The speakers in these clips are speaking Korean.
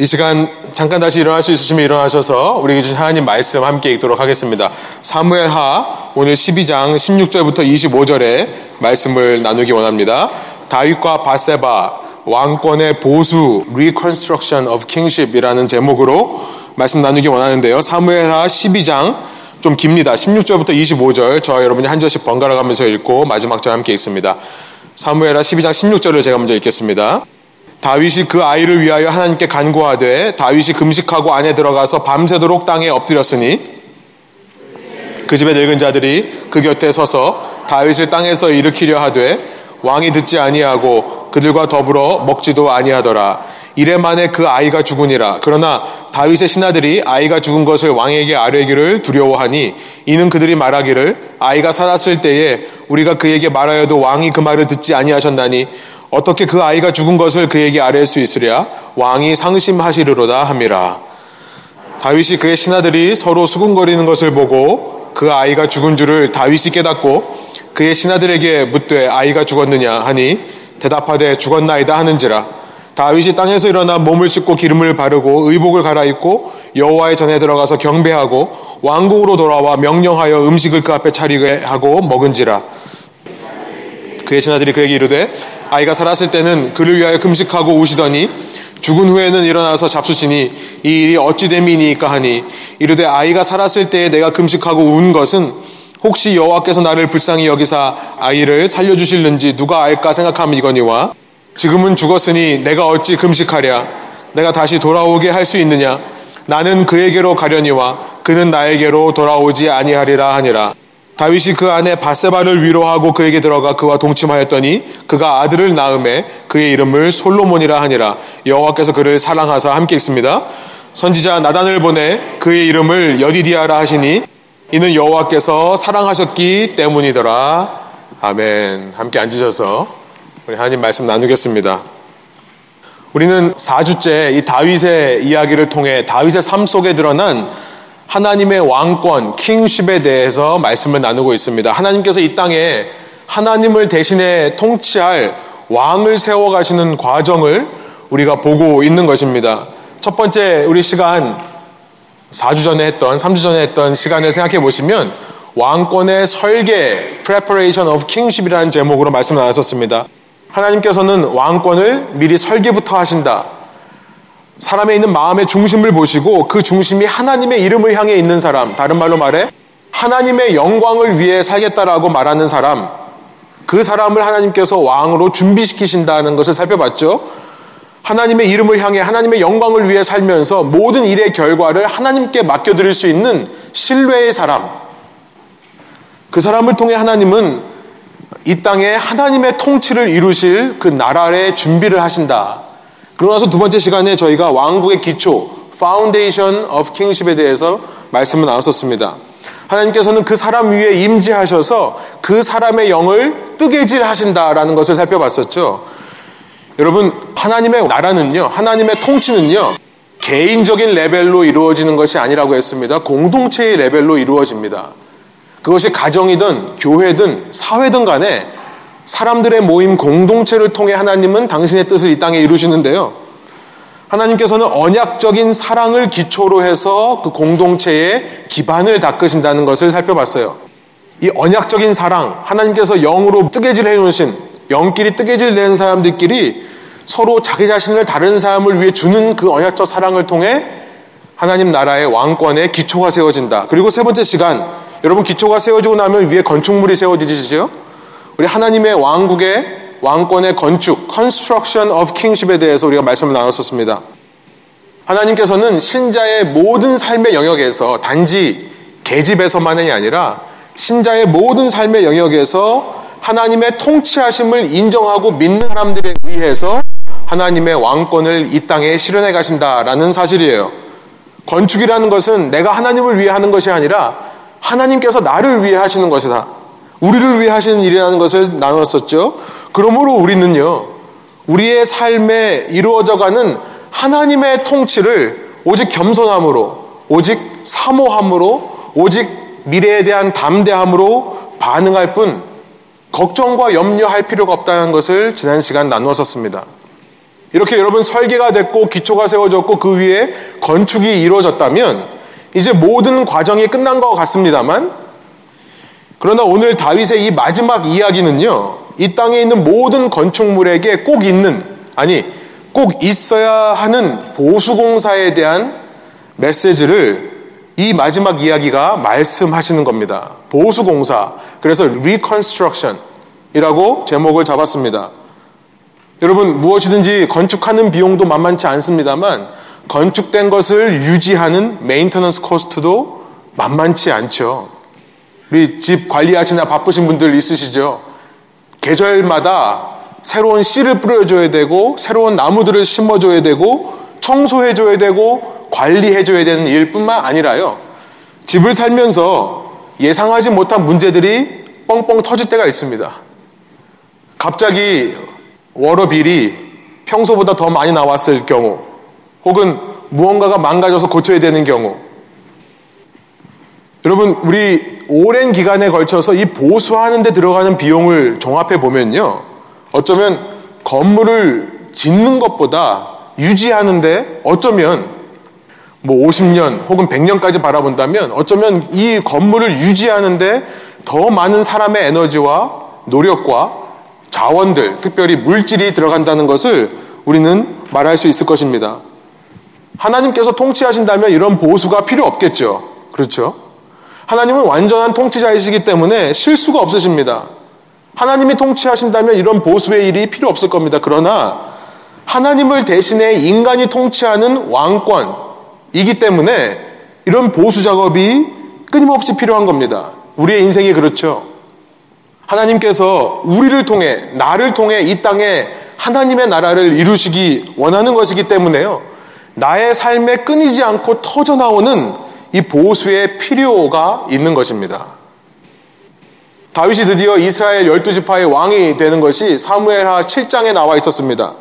이 시간 잠깐 다시 일어날 수 있으시면 일어나셔서 우리 주신 하나님 말씀 함께 읽도록 하겠습니다. 사무엘하 오늘 12장 16절부터 25절의 말씀을 나누기 원합니다. 다윗과 바세바 왕권의 보수 Reconstruction of Kingship이라는 제목으로 말씀 나누기 원하는데요. 사무엘하 12장 좀 깁니다. 16절부터 25절 저와 여러분이 한 절씩 번갈아 가면서 읽고 마지막 절 함께 읽습니다. 사무엘하 12장 16절을 제가 먼저 읽겠습니다. 다윗이 그 아이를 위하여 하나님께 간구하되 다윗이 금식하고 안에 들어가서 밤새도록 땅에 엎드렸으니 그 집의 늙은 자들이 그 곁에 서서 다윗을 땅에서 일으키려 하되 왕이 듣지 아니하고 그들과 더불어 먹지도 아니하더라. 이래 만에 그 아이가 죽으니라. 그러나 다윗의 신하들이 아이가 죽은 것을 왕에게 아뢰기를 두려워하니 이는 그들이 말하기를 아이가 살았을 때에 우리가 그에게 말하여도 왕이 그 말을 듣지 아니하셨나니 어떻게 그 아이가 죽은 것을 그에게 아뢰 수 있으랴? 왕이 상심하시리로다 함이라. 다윗이 그의 신하들이 서로 수군거리는 것을 보고 그 아이가 죽은 줄을 다윗이 깨닫고 그의 신하들에게 묻되 아이가 죽었느냐 하니 대답하되 죽었나이다 하는지라. 다윗이 땅에서 일어나 몸을 씻고 기름을 바르고 의복을 갈아입고 여호와의 전에 들어가서 경배하고 왕국으로 돌아와 명령하여 음식을 그 앞에 차리게 하고 먹은지라 그의 신하들이 그에게 이르되 아이가 살았을 때는 그를 위하여 금식하고 우시더니 죽은 후에는 일어나서 잡수시니 이 일이 어찌 됨이니까 하니 이르되 아이가 살았을 때에 내가 금식하고 운 것은 혹시 여호와께서 나를 불쌍히 여기사 아이를 살려주실는지 누가 알까 생각함 이거니와 지금은 죽었으니 내가 어찌 금식하랴? 내가 다시 돌아오게 할 수 있느냐? 나는 그에게로 가려니와 그는 나에게로 돌아오지 아니하리라 하니라 다윗이 그 안에 바세바를 위로하고 그에게 들어가 그와 동침하였더니 그가 아들을 낳음에 그의 이름을 솔로몬이라 하니라 여호와께서 그를 사랑하사 함께 있습니다 선지자 나단을 보내 그의 이름을 여디디아라 하시니 이는 여호와께서 사랑하셨기 때문이더라. 아멘. 함께 앉으셔서 우리 하나님 말씀 나누겠습니다. 우리는 4주째 이 다윗의 이야기를 통해 다윗의 삶 속에 드러난 하나님의 왕권, 킹십에 대해서 말씀을 나누고 있습니다. 하나님께서 이 땅에 하나님을 대신해 통치할 왕을 세워가시는 과정을 우리가 보고 있는 것입니다. 첫 번째 우리 시간 4주 전에 했던, 3주 전에 했던 시간을 생각해 보시면 왕권의 설계, Preparation of Kingship이라는 제목으로 말씀을 나눴었습니다. 하나님께서는 왕권을 미리 설계부터 하신다. 사람에 있는 마음의 중심을 보시고 그 중심이 하나님의 이름을 향해 있는 사람, 다른 말로 말해 하나님의 영광을 위해 살겠다라고 말하는 사람, 그 사람을 하나님께서 왕으로 준비시키신다는 것을 살펴봤죠. 하나님의 이름을 향해 하나님의 영광을 위해 살면서 모든 일의 결과를 하나님께 맡겨드릴 수 있는 신뢰의 사람. 그 사람을 통해 하나님은 이 땅에 하나님의 통치를 이루실 그 나라의 준비를 하신다. 그러고 나서 두 번째 시간에 저희가 왕국의 기초, Foundation of Kingship에 대해서 말씀을 나눴었습니다. 하나님께서는 그 사람 위에 임재하셔서 그 사람의 영을 뜨개질 하신다라는 것을 살펴봤었죠. 여러분, 하나님의 나라는요, 하나님의 통치는요, 개인적인 레벨로 이루어지는 것이 아니라고 했습니다. 공동체의 레벨로 이루어집니다. 그것이 가정이든 교회든 사회든 간에 사람들의 모임 공동체를 통해 하나님은 당신의 뜻을 이 땅에 이루시는데요. 하나님께서는 언약적인 사랑을 기초로 해서 그 공동체의 기반을 닦으신다는 것을 살펴봤어요. 이 언약적인 사랑, 하나님께서 영으로 뜨개질 해놓으신 영끼리 뜨개질 낸 사람들끼리 서로 자기 자신을 다른 사람을 위해 주는 그 언약적 사랑을 통해 하나님 나라의 왕권의 기초가 세워진다. 그리고 세 번째 시간, 여러분 기초가 세워지고 나면 위에 건축물이 세워지시죠? 우리 하나님의 왕국의 왕권의 건축, construction of kingship에 대해서 우리가 말씀을 나눴었습니다. 하나님께서는 신자의 모든 삶의 영역에서 단지 계집에서만이 아니라 신자의 모든 삶의 영역에서 하나님의 통치하심을 인정하고 믿는 사람들에 의해서 하나님의 왕권을 이 땅에 실현해 가신다라는 사실이에요. 건축이라는 것은 내가 하나님을 위해 하는 것이 아니라 하나님께서 나를 위해 하시는 것이다. 우리를 위해 하시는 일이라는 것을 나눴었죠. 그러므로 우리는요, 우리의 삶에 이루어져가는 하나님의 통치를 오직 겸손함으로, 오직 사모함으로, 오직 미래에 대한 담대함으로 반응할 뿐, 걱정과 염려할 필요가 없다는 것을 지난 시간 나누었었습니다. 이렇게 여러분 설계가 됐고 기초가 세워졌고 그 위에 건축이 이루어졌다면 이제 모든 과정이 끝난 것 같습니다만 그러나 오늘 다윗의 이 마지막 이야기는요. 이 땅에 있는 모든 건축물에게 꼭 있는 아니 꼭 있어야 하는 보수공사에 대한 메시지를 이 마지막 이야기가 말씀하시는 겁니다. 보수공사. 그래서 reconstruction이라고 제목을 잡았습니다. 여러분 무엇이든지 건축하는 비용도 만만치 않습니다만 건축된 것을 유지하는 maintenance cost도 만만치 않죠. 우리 집 관리하시느라 바쁘신 분들 있으시죠? 계절마다 새로운 씨를 뿌려줘야 되고 새로운 나무들을 심어줘야 되고 청소해줘야 되고 관리해줘야 되는 일뿐만 아니라요. 집을 살면서 예상하지 못한 문제들이 뻥뻥 터질 때가 있습니다. 갑자기 워러빌이 평소보다 더 많이 나왔을 경우 혹은 무언가가 망가져서 고쳐야 되는 경우 여러분 우리 오랜 기간에 걸쳐서 이 보수하는 데 들어가는 비용을 종합해 보면요 어쩌면 건물을 짓는 것보다 유지하는데 어쩌면 뭐 50년 혹은 100년까지 바라본다면 어쩌면 이 건물을 유지하는데 더 많은 사람의 에너지와 노력과 자원들, 특별히 물질이 들어간다는 것을 우리는 말할 수 있을 것입니다. 하나님께서 통치하신다면 이런 보수가 필요 없겠죠. 그렇죠? 하나님은 완전한 통치자이시기 때문에 실수가 없으십니다. 하나님이 통치하신다면 이런 보수의 일이 필요 없을 겁니다. 그러나 하나님을 대신해 인간이 통치하는 왕권이기 때문에 이런 보수 작업이 끊임없이 필요한 겁니다. 우리의 인생이 그렇죠. 하나님께서 우리를 통해, 나를 통해 이 땅에 하나님의 나라를 이루시기 원하는 것이기 때문에요. 나의 삶에 끊이지 않고 터져 나오는 이 보수의 필요가 있는 것입니다. 다윗이 드디어 이스라엘 열두 지파의 왕이 되는 것이 사무엘하 7장에 나와 있었습니다.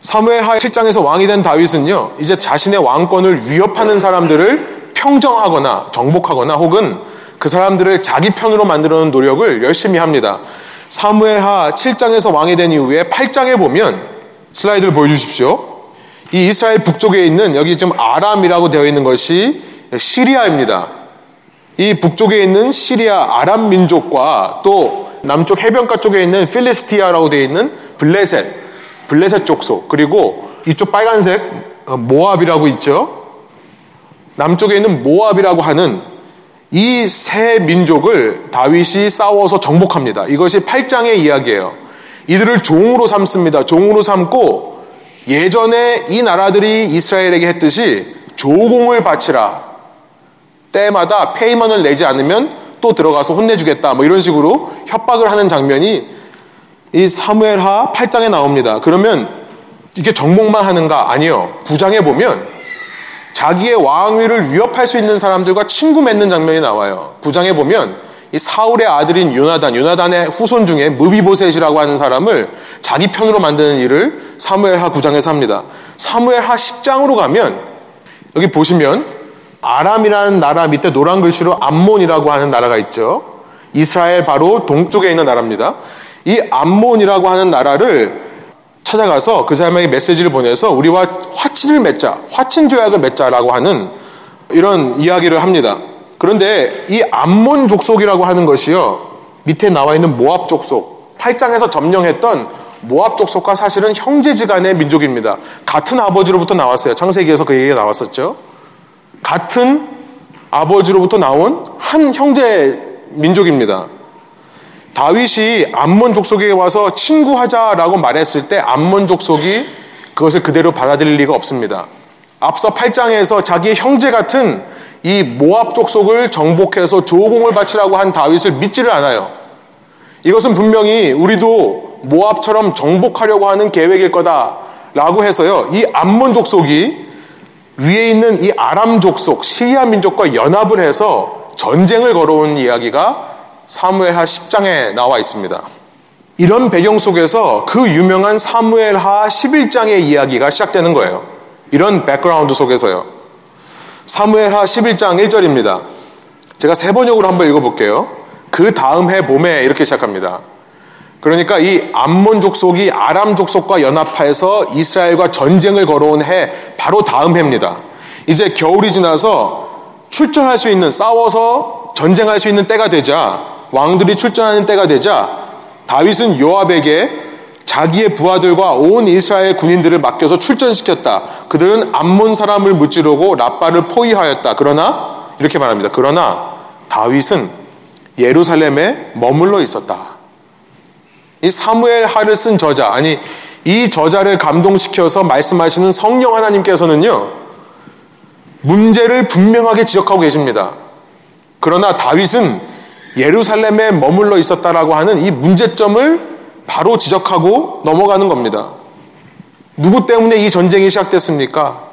사무엘하 7장에서 왕이 된 다윗은요, 이제 자신의 왕권을 위협하는 사람들을 평정하거나 정복하거나 혹은 그 사람들을 자기 편으로 만들어 놓은 노력을 열심히 합니다. 사무엘하 7장에서 왕이 된 이후에 8장에 보면 슬라이드를 보여 주십시오. 이 이스라엘 북쪽에 있는 여기 좀 아람이라고 되어 있는 것이 시리아입니다. 이 북쪽에 있는 시리아 아람 민족과 또 남쪽 해변가 쪽에 있는 필리스티아라고 되어 있는 블레셋, 블레셋 족속 그리고 이쪽 빨간색 어, 모압이라고 있죠. 남쪽에 있는 모압이라고 하는 이 세 민족을 다윗이 싸워서 정복합니다. 이것이 8장의 이야기예요. 이들을 종으로 삼습니다. 종으로 삼고 예전에 이 나라들이 이스라엘에게 했듯이 조공을 바치라. 때마다 페이먼을 내지 않으면 또 들어가서 혼내주겠다. 뭐 이런 식으로 협박을 하는 장면이 이 사무엘하 8장에 나옵니다. 그러면 이게 정복만 하는가? 아니요. 9장에 보면 자기의 왕위를 위협할 수 있는 사람들과 친구 맺는 장면이 나와요. 9장에 보면 이 사울의 아들인 요나단, 요나단의 후손 중에 무비보셋이라고 하는 사람을 자기 편으로 만드는 일을 사무엘하 9장에서 합니다. 사무엘하 10장으로 가면 여기 보시면 아람이라는 나라 밑에 노란 글씨로 암몬이라고 하는 나라가 있죠. 이스라엘 바로 동쪽에 있는 나라입니다. 이 암몬이라고 하는 나라를 찾아가서 그 사람에게 메시지를 보내서 우리와 화친을 맺자, 화친 조약을 맺자라고 하는 이런 이야기를 합니다. 그런데 이 암몬 족속이라고 하는 것이요. 밑에 나와 있는 모압 족속, 8장에서 점령했던 모압 족속과 사실은 형제지간의 민족입니다. 같은 아버지로부터 나왔어요. 창세기에서 그 얘기가 나왔었죠. 같은 아버지로부터 나온 한 형제 민족입니다. 다윗이 암몬 족속에게 와서 친구하자라고 말했을 때 암몬 족속이 그것을 그대로 받아들일 리가 없습니다. 앞서 8장에서 자기의 형제 같은 이 모압 족속을 정복해서 조공을 바치라고 한 다윗을 믿지를 않아요. 이것은 분명히 우리도 모압처럼 정복하려고 하는 계획일 거다라고 해서요. 이 암몬 족속이 위에 있는 이 아람 족속, 시리아 민족과 연합을 해서 전쟁을 걸어온 이야기가 사무엘하 10장에 나와 있습니다. 이런 배경 속에서 그 유명한 사무엘하 11장의 이야기가 시작되는 거예요. 이런 백그라운드 속에서요. 사무엘하 11장 그러니까 이 암몬 족속이 아람 족속과 연합하여서 이스라엘과 전쟁을 걸어온 해 바로 다음 해입니다. 이제 겨울이 지나서 출전할 수 있는 싸워서 전쟁할 수 있는 때가 되자 왕들이 출전하는 때가 되자 다윗은 요압에게 자기의 부하들과 온 이스라엘 군인들을 맡겨서 출전시켰다. 그들은 암몬 사람을 무찌르고 라빠를 포위하였다. 그러나 이렇게 말합니다. 그러나 다윗은 예루살렘에 머물러 있었다. 이 사무엘 하를 쓴 저자, 아니, 이 저자를 감동시켜서 말씀하시는 성령 하나님께서는요, 문제를 분명하게 지적하고 계십니다. 그러나 다윗은 예루살렘에 머물러 있었다라고 하는 이 문제점을 바로 지적하고 넘어가는 겁니다. 누구 때문에 이 전쟁이 시작됐습니까?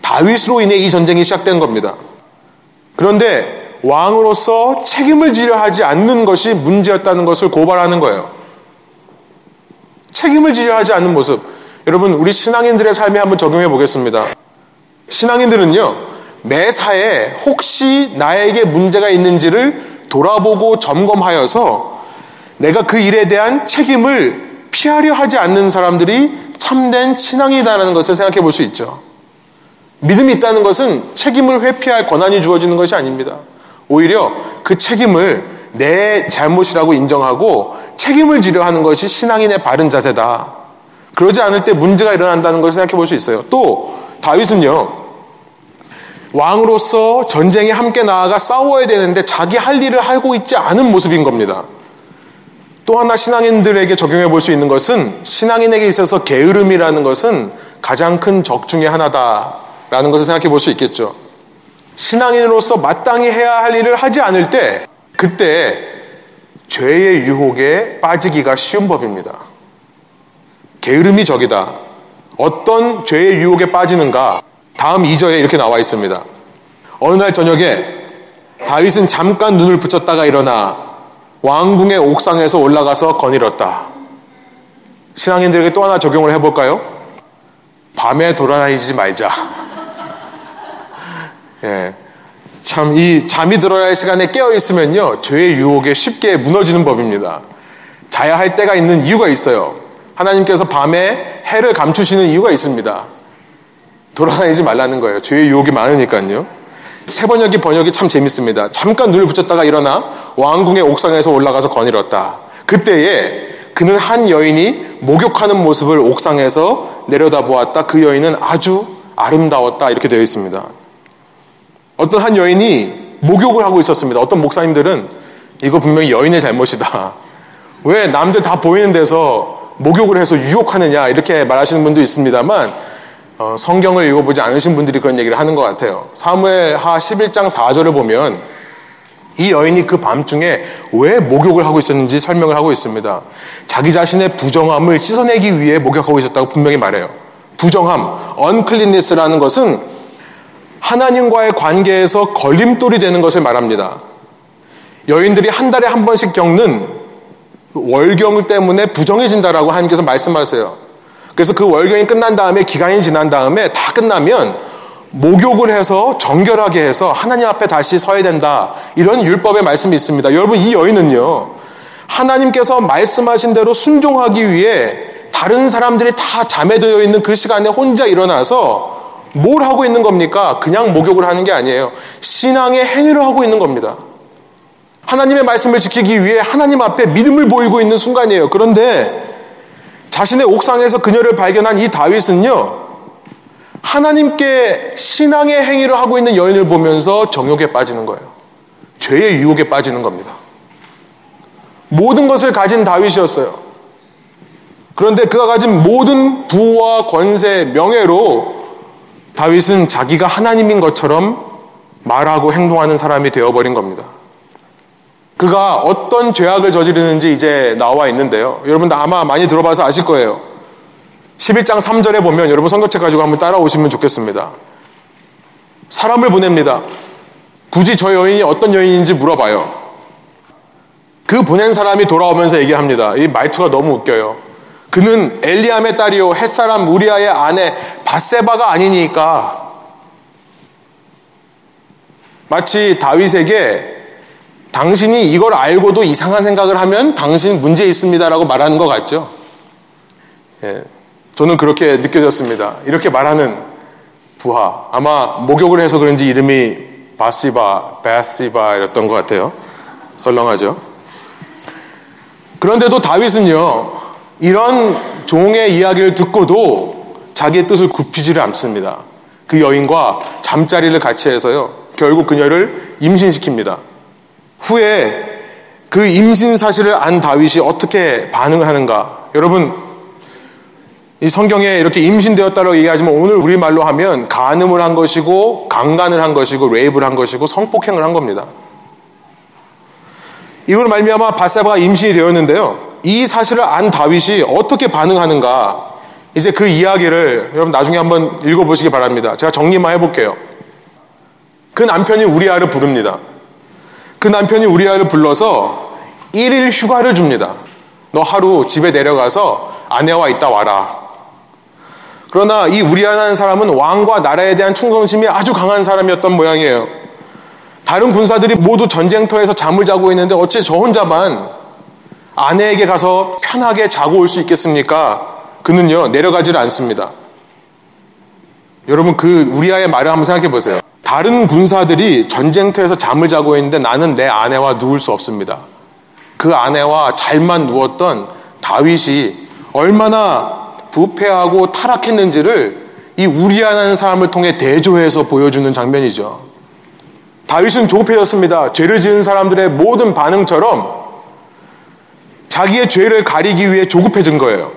다윗으로 인해 이 전쟁이 시작된 겁니다. 그런데 왕으로서 책임을 지려 하지 않는 것이 문제였다는 것을 고발하는 거예요. 책임을 지려 하지 않는 모습. 여러분, 우리 신앙인들의 삶에 한번 적용해 보겠습니다. 신앙인들은요, 매사에 혹시 나에게 문제가 있는지를 돌아보고 점검하여서 내가 그 일에 대한 책임을 피하려 하지 않는 사람들이 참된 신앙이다라는 것을 생각해 볼 수 있죠. 믿음이 있다는 것은 책임을 회피할 권한이 주어지는 것이 아닙니다. 오히려 그 책임을 내 잘못이라고 인정하고 책임을 지려 하는 것이 신앙인의 바른 자세다. 그러지 않을 때 문제가 일어난다는 것을 생각해 볼 수 있어요. 또 다윗은요. 왕으로서 전쟁에 함께 나아가 싸워야 되는데 자기 할 일을 하고 있지 않은 모습인 겁니다. 또 하나 신앙인들에게 적용해 볼 수 있는 것은 신앙인에게 있어서 게으름이라는 것은 가장 큰 적 중의 하나다라는 것을 생각해 볼 수 있겠죠. 신앙인으로서 마땅히 해야 할 일을 하지 않을 때 그때 죄의 유혹에 빠지기가 쉬운 법입니다. 게으름이 적이다. 어떤 죄의 유혹에 빠지는가? 다음 2절에 이렇게 나와 있습니다. 어느 날 저녁에 다윗은 잠깐 눈을 붙였다가 일어나 왕궁의 옥상에서 올라가서 거닐었다. 신앙인들에게 또 하나 적용을 해볼까요? 밤에 돌아다니지 말자. 예. 참, 이 잠이 들어야 할 시간에 깨어 있으면요, 죄의 유혹에 쉽게 무너지는 법입니다. 자야 할 때가 있는 이유가 있어요. 하나님께서 밤에 해를 감추시는 이유가 있습니다. 돌아다니지 말라는 거예요. 죄의 유혹이 많으니까요. 세 번역이 번역이 참 재밌습니다. 잠깐 눈을 붙였다가 일어나 왕궁의 옥상에서 올라가서 거닐었다. 그때에 그는 한 여인이 목욕하는 모습을 옥상에서 내려다보았다. 그 여인은 아주 아름다웠다. 이렇게 되어 있습니다. 어떤 한 여인이 목욕을 하고 있었습니다. 어떤 목사님들은 이거 분명히 여인의 잘못이다. 왜 남들 다 보이는 데서 목욕을 해서 유혹하느냐 이렇게 말하시는 분도 있습니다만 어, 성경을 읽어보지 않으신 분들이 그런 얘기를 하는 것 같아요. 사무엘 하 11장 4절을 보면 이 여인이 그 밤중에 왜 목욕을 하고 있었는지 설명을 하고 있습니다. 자기 자신의 부정함을 씻어내기 위해 목욕하고 있었다고 분명히 말해요. 부정함, 언클린니스라는 것은 하나님과의 관계에서 걸림돌이 되는 것을 말합니다. 여인들이 한 달에 한 번씩 겪는 월경 때문에 부정해진다라고 하나님께서 말씀하세요. 그래서 그 월경이 끝난 다음에 기간이 지난 다음에 다 끝나면 목욕을 해서 정결하게 해서 하나님 앞에 다시 서야 된다. 이런 율법의 말씀이 있습니다. 여러분 이 여인은요. 하나님께서 말씀하신 대로 순종하기 위해 다른 사람들이 다 잠에 들어 있는 그 시간에 혼자 일어나서 뭘 하고 있는 겁니까? 그냥 목욕을 하는 게 아니에요. 신앙의 행위를 하고 있는 겁니다. 하나님의 말씀을 지키기 위해 하나님 앞에 믿음을 보이고 있는 순간이에요. 그런데 자신의 옥상에서 그녀를 발견한 이 다윗은요, 하나님께 신앙의 행위를 하고 있는 여인을 보면서 정욕에 빠지는 거예요. 죄의 유혹에 빠지는 겁니다. 모든 것을 가진 다윗이었어요. 그런데 그가 가진 모든 부와 권세, 명예로 다윗은 자기가 하나님인 것처럼 말하고 행동하는 사람이 되어버린 겁니다. 그가 어떤 죄악을 저지르는지 이제 나와 있는데요. 여러분 아마 많이 들어봐서 아실 거예요. 11장 3절에 보면 여러분 성경책 가지고 한번 따라오시면 좋겠습니다. 사람을 보냅니다. 굳이 저 여인이 어떤 여인인지 물어봐요. 그 보낸 사람이 돌아오면서 얘기합니다. 이 말투가 너무 웃겨요. 그는 엘리암의 딸이요 햇사람 우리아의 아내 바세바가 아니니까 마치 다윗에게 당신이 이걸 알고도 이상한 생각을 하면 당신 문제 있습니다라고 말하는 것 같죠? 예, 저는 그렇게 느껴졌습니다. 이렇게 말하는 부하. 아마 목욕을 해서 그런지 이름이 바시바, 베시바였던 것 같아요. 썰렁하죠? 그런데도 다윗은요, 이런 종의 이야기를 듣고도 자기의 뜻을 굽히지를 않습니다. 그 여인과 잠자리를 같이 해서요, 결국 그녀를 임신시킵니다. 후에 그 임신 사실을 안 다윗이 어떻게 반응을 하는가? 여러분, 이 성경에 이렇게 임신되었다고 얘기하지만 오늘 우리말로 하면 간음을 한 것이고 강간을 한 것이고 레이브를 한 것이고 성폭행을 한 겁니다. 이걸 말미암아 바세바가 임신이 되었는데요. 이 사실을 안 다윗이 어떻게 반응하는가? 이제 그 이야기를 여러분 나중에 한번 읽어보시기 바랍니다. 제가 정리만 해볼게요. 그 남편이 우리아를 부릅니다. 그 남편이 우리아를 불러서 1일 휴가를 줍니다. 너 하루 집에 내려가서 아내와 있다 와라. 그러나 이 우리아라는 사람은 왕과 나라에 대한 충성심이 아주 강한 사람이었던 모양이에요. 다른 군사들이 모두 전쟁터에서 잠을 자고 있는데 어째 저 혼자만 아내에게 가서 편하게 자고 올 수 있겠습니까? 그는요, 내려가지를 않습니다. 여러분, 그 우리아의 말을 한번 생각해 보세요. 다른 군사들이 전쟁터에서 잠을 자고 있는데 나는 내 아내와 누울 수 없습니다. 그 아내와 잘만 누웠던 다윗이 얼마나 부패하고 타락했는지를 이 우리아라는 사람을 통해 대조해서 보여주는 장면이죠. 다윗은 조급해졌습니다. 죄를 지은 사람들의 모든 반응처럼 자기의 죄를 가리기 위해 조급해진 거예요.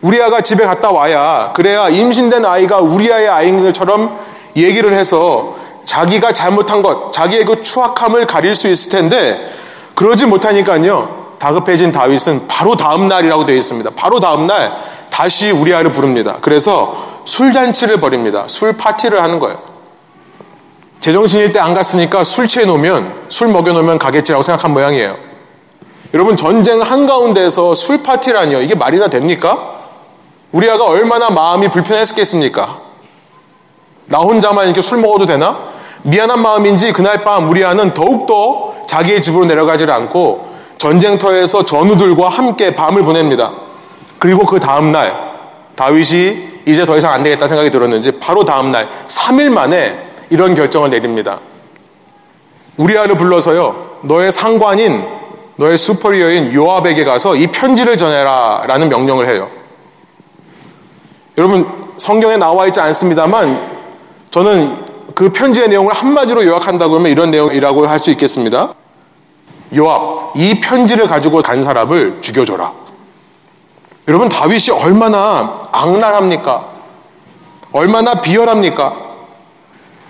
우리아가 집에 갔다 와야 그래야 임신된 아이가 우리아의 아이인 것처럼 얘기를 해서 자기가 잘못한 것, 자기의 그 추악함을 가릴 수 있을 텐데 그러지 못하니까요. 다급해진 다윗은 바로 다음 날이라고 되어 있습니다. 바로 다음 날 다시 우리아를 부릅니다. 그래서 술잔치를 벌입니다. 술 파티를 하는 거예요. 제정신일 때 안 갔으니까 술 취해 놓으면 술 먹여 놓으면 가겠지라고 생각한 모양이에요. 여러분 전쟁 한가운데서 술 파티라니요. 이게 말이나 됩니까? 우리아가 얼마나 마음이 불편했겠습니까? 나 혼자만 이렇게 술 먹어도 되나? 미안한 마음인지 그날 밤 우리아는 더욱더 자기의 집으로 내려가질 않고 전쟁터에서 전우들과 함께 밤을 보냅니다. 그리고 그 다음날 다윗이 이제 더 이상 안 되겠다 생각이 들었는지 바로 다음날 3일 만에 이런 결정을 내립니다. 우리아를 불러서요, 너의 상관인, 너의 슈퍼리어인 요압에게 가서 이 편지를 전해라 라는 명령을 해요. 여러분, 성경에 나와 있지 않습니다만, 저는 그 편지의 내용을 한마디로 요약한다고 하면 이런 내용이라고 할 수 있겠습니다. 요압, 이 편지를 가지고 간 사람을 죽여줘라. 여러분, 다윗이 얼마나 악랄합니까? 얼마나 비열합니까?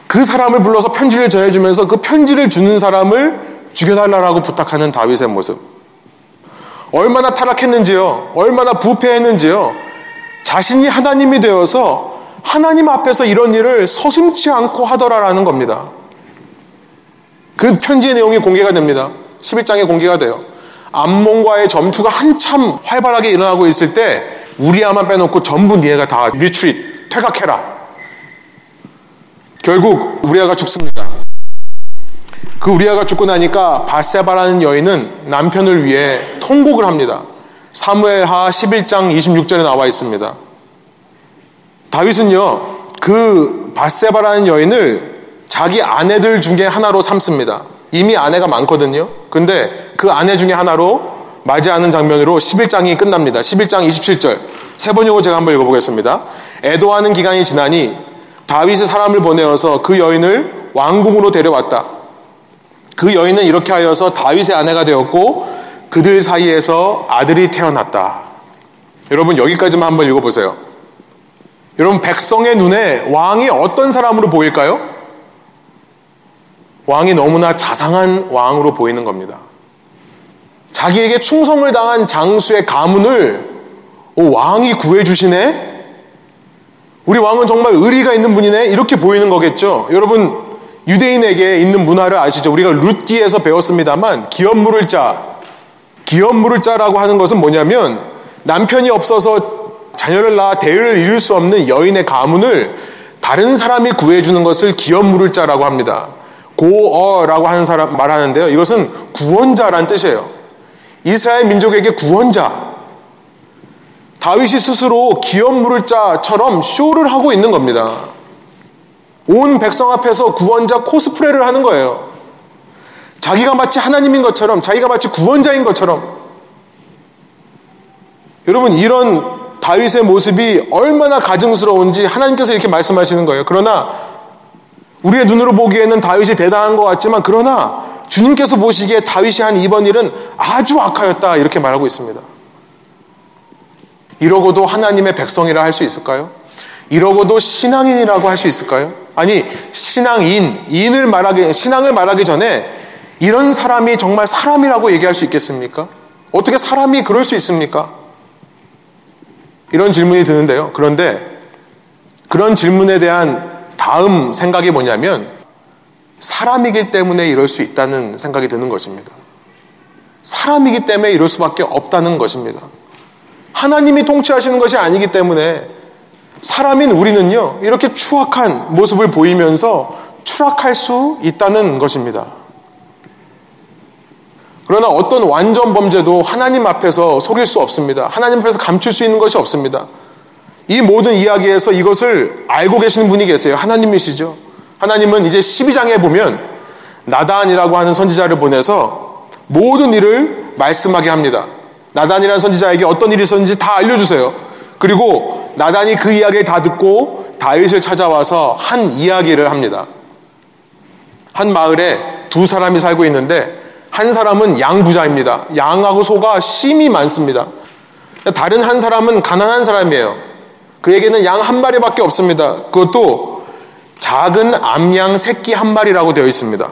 그 사람을 불러서 편지를 전해주면서 그 편지를 주는 사람을 죽여달라고 부탁하는 다윗의 모습. 얼마나 타락했는지요. 얼마나 부패했는지요. 자신이 하나님이 되어서 하나님 앞에서 이런 일을 서슴치 않고 하더라라는 겁니다. 그 편지의 내용이 공개가 됩니다. 11장에 공개가 돼요. 암몬과의 점투가 한참 활발하게 일어나고 있을 때 우리아만 빼놓고 전부 니네가 다 리트릿, 퇴각해라. 결국 우리아가 죽습니다. 그 우리아가 죽고 나니까 바세바라는 여인은 남편을 위해 통곡을 합니다. 사무엘하 11장 26절에 나와 있습니다. 다윗은요, 그 바세바라는 여인을 자기 아내들 중에 하나로 삼습니다. 이미 아내가 많거든요. 근데 그 아내 중에 하나로 맞이하는 장면으로 11장이 끝납니다. 11장 27절. 세 번역을 제가 한번 읽어보겠습니다. 애도하는 기간이 지나니 다윗이 사람을 보내어서 그 여인을 왕궁으로 데려왔다. 그 여인은 이렇게 하여서 다윗의 아내가 되었고 그들 사이에서 아들이 태어났다. 여러분 여기까지만 한번 읽어보세요. 여러분 백성의 눈에 왕이 어떤 사람으로 보일까요? 왕이 너무나 자상한 왕으로 보이는 겁니다. 자기에게 충성을 당한 장수의 가문을 왕이 구해주시네? 우리 왕은 정말 의리가 있는 분이네? 이렇게 보이는 거겠죠. 여러분, 유대인에게 있는 문화를 아시죠? 우리가 룻기에서 배웠습니다만, 기업 물을 자, 기업 물을 자라고 하는 것은 뭐냐면, 남편이 없어서 자녀를 낳아 대를 이룰 수 없는 여인의 가문을 다른 사람이 구해주는 것을 기업 물을 자라고 합니다. 고어라고 하는 사람 말하는데요. 이것은 구원자란 뜻이에요. 이스라엘 민족에게 구원자. 다윗이 스스로 기업 물을 자처럼 쇼를 하고 있는 겁니다. 온 백성 앞에서 구원자 코스프레를 하는 거예요. 자기가 마치 하나님인 것처럼, 자기가 마치 구원자인 것처럼. 여러분, 이런 다윗의 모습이 얼마나 가증스러운지 하나님께서 이렇게 말씀하시는 거예요. 그러나 우리의 눈으로 보기에는 다윗이 대단한 것 같지만 그러나 주님께서 보시기에 다윗이 한 이번 일은 아주 악하였다 이렇게 말하고 있습니다. 이러고도 하나님의 백성이라 할 수 있을까요? 이러고도 신앙인이라고 할 수 있을까요? 아니 신앙인, 인을 말하기 신앙을 말하기 전에 이런 사람이 정말 사람이라고 얘기할 수 있겠습니까? 어떻게 사람이 그럴 수 있습니까? 이런 질문이 드는데요. 그런데 그런 질문에 대한 다음 생각이 뭐냐면 사람이기 때문에 이럴 수 있다는 생각이 드는 것입니다. 사람이기 때문에 이럴 수밖에 없다는 것입니다. 하나님이 통치하시는 것이 아니기 때문에 사람인 우리는요, 이렇게 추악한 모습을 보이면서 추락할 수 있다는 것입니다. 그러나 어떤 완전 범죄도 하나님 앞에서 속일 수 없습니다. 하나님 앞에서 감출 수 있는 것이 없습니다. 이 모든 이야기에서 이것을 알고 계시는 분이 계세요. 하나님이시죠. 하나님은 이제 12장에 보면 나단이라고 하는 선지자를 보내서 모든 일을 말씀하게 합니다. 나단이라는 선지자에게 어떤 일이 있었는지 다 알려주세요. 그리고 나단이 그 이야기를 다 듣고 다윗을 찾아와서 한 이야기를 합니다. 한 마을에 두 사람이 살고 있는데 한 사람은 양부자입니다. 양하고 소가 심히 많습니다. 다른 한 사람은 가난한 사람이에요. 그에게는 양 한 마리밖에 없습니다. 그것도 작은 암양 새끼 한 마리라고 되어 있습니다.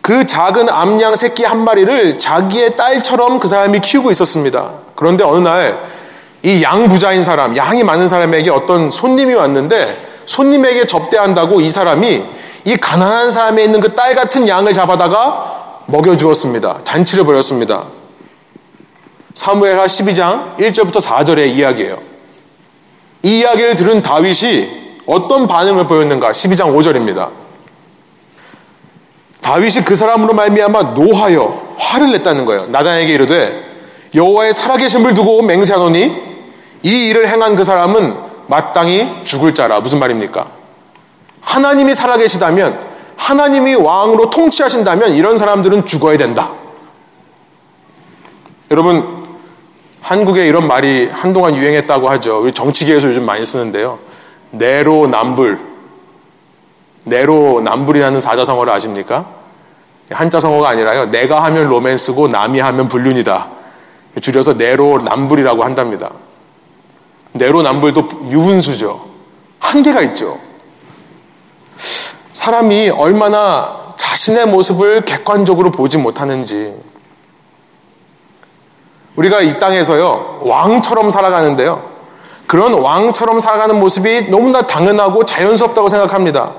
그 작은 암양 새끼 한 마리를 자기의 딸처럼 그 사람이 키우고 있었습니다. 그런데 어느 날 이 양 부자인 사람, 양이 많은 사람에게 어떤 손님이 왔는데 손님에게 접대한다고 이 사람이 이 가난한 사람에 있는 그 딸 같은 양을 잡아다가 먹여주었습니다. 잔치를 벌였습니다. 사무엘하 12장 1절부터 4절의 이야기예요. 이 이야기를 들은 다윗이 어떤 반응을 보였는가? 12장 5절입니다. 다윗이 그 사람으로 말미암아 노하여 화를 냈다는 거예요. 나단에게 이르되 여호와의 살아계심을 두고 맹세하노니 이 일을 행한 그 사람은 마땅히 죽을 자라. 무슨 말입니까? 하나님이 살아계시다면 하나님이 왕으로 통치하신다면 이런 사람들은 죽어야 된다. 여러분, 한국에 이런 말이 한동안 유행했다고 하죠. 우리 정치계에서 요즘 많이 쓰는데요. 내로 남불. 내로 남불이라는 사자성어를 아십니까? 한자 성어가 아니라요. 내가 하면 로맨스고 남이 하면 불륜이다. 줄여서 내로 남불이라고 한답니다. 내로 남불도 유분수죠. 한계가 있죠. 사람이 얼마나 자신의 모습을 객관적으로 보지 못하는지. 우리가 이 땅에서요, 왕처럼 살아가는데요. 그런 왕처럼 살아가는 모습이 너무나 당연하고 자연스럽다고 생각합니다.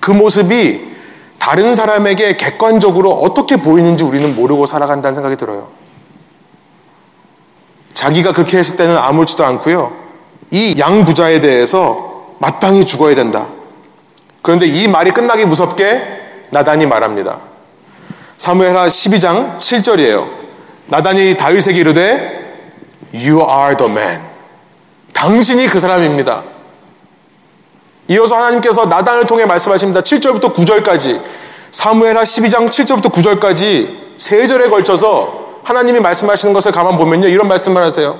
그 모습이 다른 사람에게 객관적으로 어떻게 보이는지 우리는 모르고 살아간다는 생각이 들어요. 자기가 그렇게 했을 때는 아무렇지도 않고요. 이 양 부자에 대해서 마땅히 죽어야 된다. 그런데 이 말이 끝나기 무섭게 나단이 말합니다. 사무엘하 12장 7절이에요. 나단이 다윗에게 이르되 You are the man. 당신이 그 사람입니다. 이어서 하나님께서 나단을 통해 말씀하십니다. 7절부터 9절까지 사무엘하 12장 7절부터 9절까지 세 절에 걸쳐서 하나님이 말씀하시는 것을 가만 보면요. 이런 말씀을 하세요.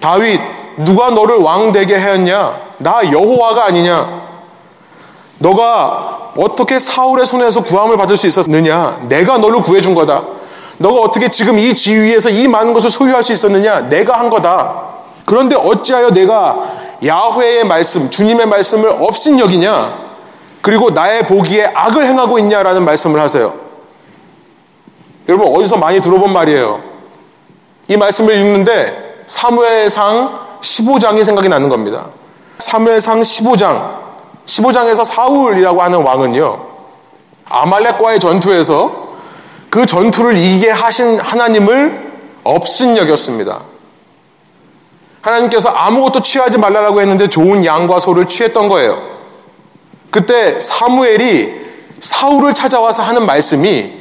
다윗 누가 너를 왕 되게 하였냐? 나 여호와가 아니냐? 너가 어떻게 사울의 손에서 구함을 받을 수 있었느냐? 내가 너를 구해준 거다. 너가 어떻게 지금 이 지위에서 이 많은 것을 소유할 수 있었느냐? 내가 한 거다. 그런데 어찌하여 내가 야훼의 말씀, 주님의 말씀을 없인 여기냐? 그리고 나의 보기에 악을 행하고 있냐라는 말씀을 하세요. 여러분 어디서 많이 들어본 말이에요. 이 말씀을 읽는데 사무엘상 15장이 생각이 나는 겁니다. 사무엘상 15장 15장에서 사울이라고 하는 왕은요, 아말렉과의 전투에서 그 전투를 이기게 하신 하나님을 없인 여겼습니다. 하나님께서 아무것도 취하지 말라고 했는데 좋은 양과 소를 취했던 거예요. 그때 사무엘이 사울을 찾아와서 하는 말씀이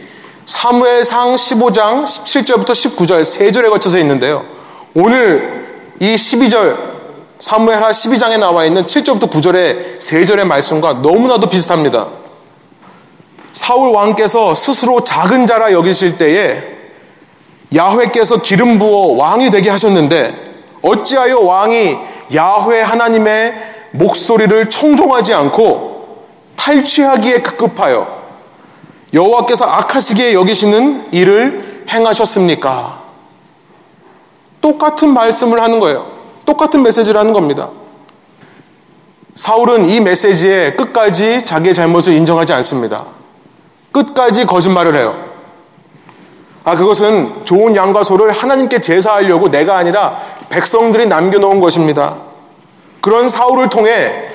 사무엘상 15장 17절부터 19절 세 절에 거쳐서 있는데요. 오늘 이 12절 사무엘하 12장에 나와 있는 7절부터 9절의 세 절의 말씀과 너무나도 비슷합니다. 사울 왕께서 스스로 작은 자라 여기실 때에 야훼께서 기름 부어 왕이 되게 하셨는데 어찌하여 왕이 야훼 하나님의 목소리를 청종하지 않고 탈취하기에 급급하여 여호와께서 악하시게 여기시는 일을 행하셨습니까? 똑같은 말씀을 하는 거예요. 똑같은 메시지를 하는 겁니다. 사울은 이 메시지에 끝까지 자기의 잘못을 인정하지 않습니다. 끝까지 거짓말을 해요. 아, 그것은 좋은 양과 소를 하나님께 제사하려고 내가 아니라 백성들이 남겨놓은 것입니다. 그런 사울을 통해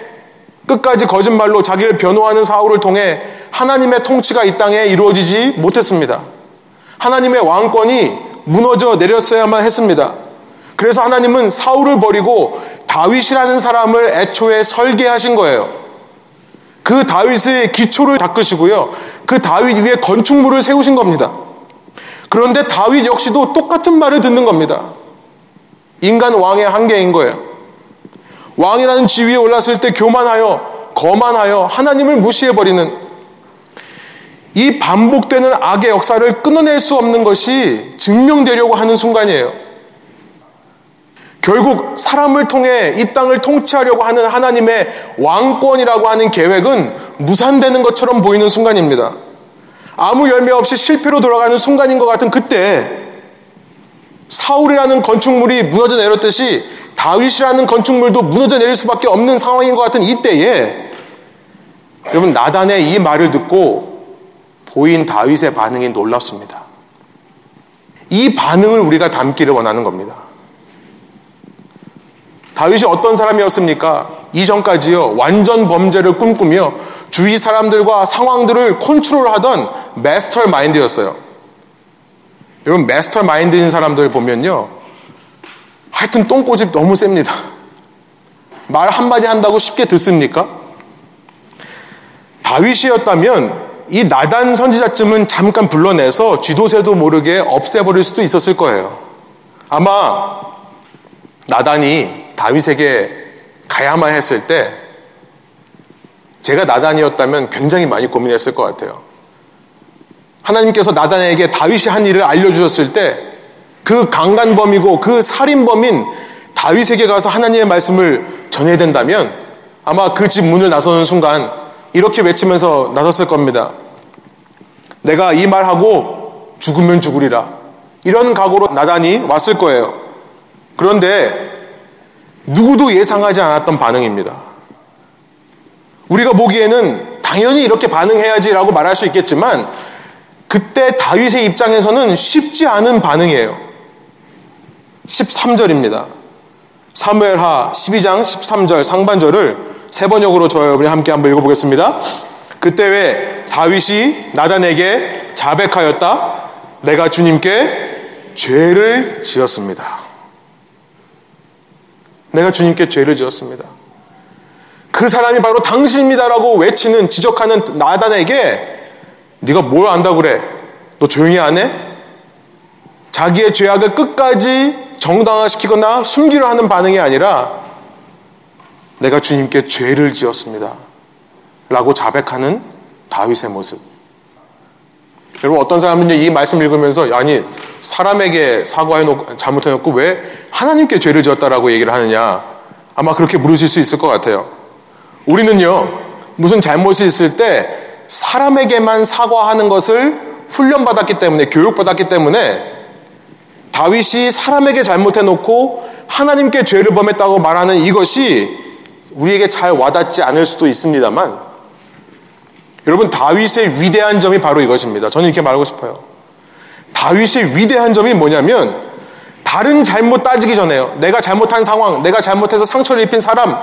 끝까지 거짓말로 자기를 변호하는 사울을 통해 하나님의 통치가 이 땅에 이루어지지 못했습니다. 하나님의 왕권이 무너져 내렸어야만 했습니다. 그래서 하나님은 사울을 버리고 다윗이라는 사람을 애초에 설계하신 거예요. 그 다윗의 기초를 닦으시고요. 그 다윗 위에 건축물을 세우신 겁니다. 그런데 다윗 역시도 똑같은 말을 듣는 겁니다. 인간 왕의 한계인 거예요. 왕이라는 지위에 올랐을 때 교만하여, 거만하여 하나님을 무시해버리는 이 반복되는 악의 역사를 끊어낼 수 없는 것이 증명되려고 하는 순간이에요. 결국 사람을 통해 이 땅을 통치하려고 하는 하나님의 왕권이라고 하는 계획은 무산되는 것처럼 보이는 순간입니다. 아무 열매 없이 실패로 돌아가는 순간인 것 같은 그때 사울이라는 건축물이 무너져 내렸듯이 다윗이라는 건축물도 무너져 내릴 수밖에 없는 상황인 것 같은 이때에 여러분 나단의 이 말을 듣고 보인 다윗의 반응이 놀랍습니다. 이 반응을 우리가 담기를 원하는 겁니다. 다윗이 어떤 사람이었습니까? 이전까지요 완전 범죄를 꿈꾸며 주위 사람들과 상황들을 컨트롤하던 마스터 마인드였어요. 여러분 마스터 마인드인 사람들 보면요. 하여튼 똥꼬집 너무 셉니다. 말 한마디 한다고 쉽게 듣습니까? 다윗이었다면 이 나단 선지자쯤은 잠깐 불러내서 쥐도새도 모르게 없애버릴 수도 있었을 거예요. 아마 나단이 다윗에게 가야만 했을 때 제가 나단이었다면 굉장히 많이 고민했을 것 같아요. 하나님께서 나단에게 다윗이 한 일을 알려주셨을 때 그 강간범이고 그 살인범인 다윗에게 가서 하나님의 말씀을 전해야 된다면 아마 그 집 문을 나서는 순간 이렇게 외치면서 나섰을 겁니다. 내가 이 말하고 죽으면 죽으리라. 이런 각오로 나단이 왔을 거예요. 그런데 누구도 예상하지 않았던 반응입니다. 우리가 보기에는 당연히 이렇게 반응해야지라고 말할 수 있겠지만 그때 다윗의 입장에서는 쉽지 않은 반응이에요. 13절입니다. 사무엘하 12장 13절 상반절을 세 번역으로 저와 여러분이 함께 한번 읽어보겠습니다. 그때 왜 다윗이 나단에게 자백하였다. 내가 주님께 죄를 지었습니다. 내가 주님께 죄를 지었습니다. 그 사람이 바로 당신입니다라고 외치는 지적하는 나단에게 네가 뭘 안다고 그래? 너 조용히 안 해? 자기의 죄악을 끝까지 정당화시키거나 숨기려 하는 반응이 아니라 내가 주님께 죄를 지었습니다. 라고 자백하는 다윗의 모습. 여러분 어떤 사람은요 이 말씀 읽으면서 아니 사람에게 사과해놓고 잘못해놓고 왜 하나님께 죄를 지었다라고 얘기를 하느냐 아마 그렇게 물으실 수 있을 것 같아요. 우리는요 무슨 잘못이 있을 때 사람에게만 사과하는 것을 훈련받았기 때문에, 교육받았기 때문에 다윗이 사람에게 잘못해놓고 하나님께 죄를 범했다고 말하는 이것이 우리에게 잘 와닿지 않을 수도 있습니다만 여러분 다윗의 위대한 점이 바로 이것입니다. 저는 이렇게 말하고 싶어요. 다윗의 위대한 점이 뭐냐면 다른 잘못 따지기 전에요. 내가 잘못한 상황, 내가 잘못해서 상처를 입힌 사람,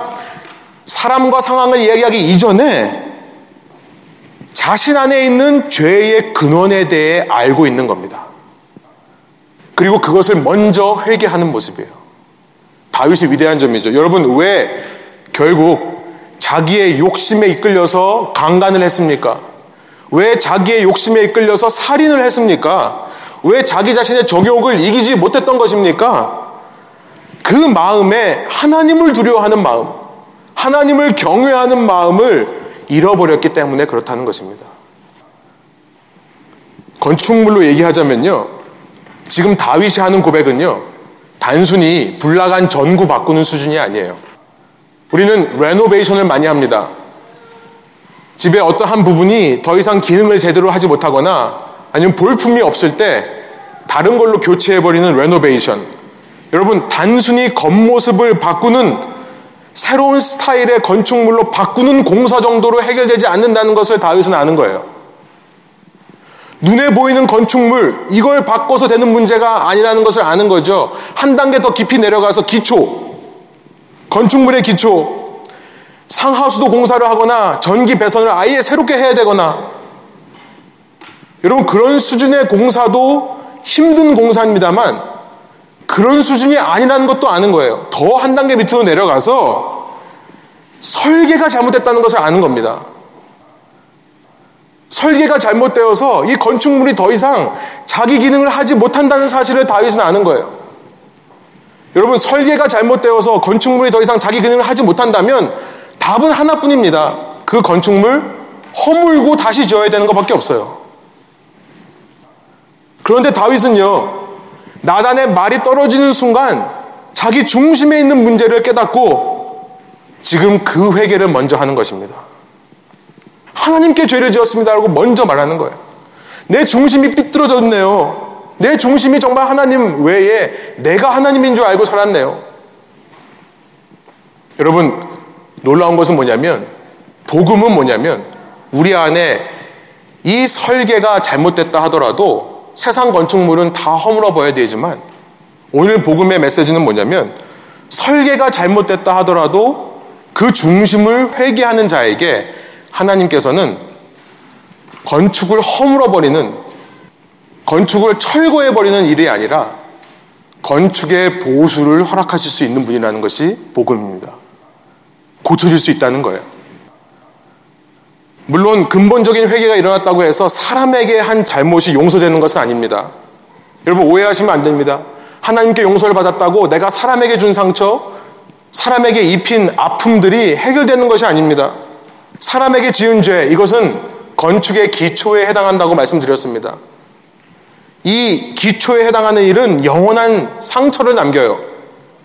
사람과 상황을 이야기하기 이전에 자신 안에 있는 죄의 근원에 대해 알고 있는 겁니다. 그리고 그것을 먼저 회개하는 모습이에요. 다윗의 위대한 점이죠. 여러분, 왜 결국 자기의 욕심에 이끌려서 강간을 했습니까? 왜 자기의 욕심에 이끌려서 살인을 했습니까? 왜 자기 자신의 정욕을 이기지 못했던 것입니까? 그 마음에 하나님을 두려워하는 마음, 하나님을 경외하는 마음을 잃어버렸기 때문에 그렇다는 것입니다. 건축물로 얘기하자면요. 지금 다윗이 하는 고백은요. 단순히 불나간 전구 바꾸는 수준이 아니에요. 우리는 레노베이션을 많이 합니다. 집에 어떤 한 부분이 더 이상 기능을 제대로 하지 못하거나 아니면 볼품이 없을 때 다른 걸로 교체해버리는 레노베이션. 여러분, 단순히 겉모습을 바꾸는 새로운 스타일의 건축물로 바꾸는 공사 정도로 해결되지 않는다는 것을 다윗은 아는 거예요. 눈에 보이는 건축물, 이걸 바꿔서 되는 문제가 아니라는 것을 아는 거죠. 한 단계 더 깊이 내려가서 기초, 건축물의 기초, 상하수도 공사를 하거나 전기 배선을 아예 새롭게 해야 되거나 여러분 그런 수준의 공사도 힘든 공사입니다만 그런 수준이 아니라는 것도 아는 거예요. 더 한 단계 밑으로 내려가서 설계가 잘못됐다는 것을 아는 겁니다. 설계가 잘못되어서 이 건축물이 더 이상 자기 기능을 하지 못한다는 사실을 다윗은 아는 거예요. 여러분 설계가 잘못되어서 건축물이 더 이상 자기 기능을 하지 못한다면 답은 하나뿐입니다. 그 건축물 허물고 다시 지어야 되는 것밖에 없어요. 그런데 다윗은요, 나단의 말이 떨어지는 순간 자기 중심에 있는 문제를 깨닫고 지금 그 회개를 먼저 하는 것입니다. 하나님께 죄를 지었습니다라고 먼저 말하는 거예요. 내 중심이 삐뚤어졌네요. 내 중심이 정말 하나님 외에 내가 하나님인 줄 알고 살았네요. 여러분, 놀라운 것은 뭐냐면 복음은 뭐냐면 우리 안에 이 설계가 잘못됐다 하더라도 세상 건축물은 다 허물어 버야 되지만 오늘 복음의 메시지는 뭐냐면 설계가 잘못됐다 하더라도 그 중심을 회개하는 자에게 하나님께서는 건축을 허물어 버리는 건축을 철거해 버리는 일이 아니라 건축의 보수를 허락하실 수 있는 분이라는 것이 복음입니다. 고쳐질 수 있다는 거예요. 물론 근본적인 회개가 일어났다고 해서 사람에게 한 잘못이 용서되는 것은 아닙니다. 여러분 오해하시면 안 됩니다. 하나님께 용서를 받았다고 내가 사람에게 준 상처, 사람에게 입힌 아픔들이 해결되는 것이 아닙니다. 사람에게 지은 죄, 이것은 건축의 기초에 해당한다고 말씀드렸습니다. 이 기초에 해당하는 일은 영원한 상처를 남겨요.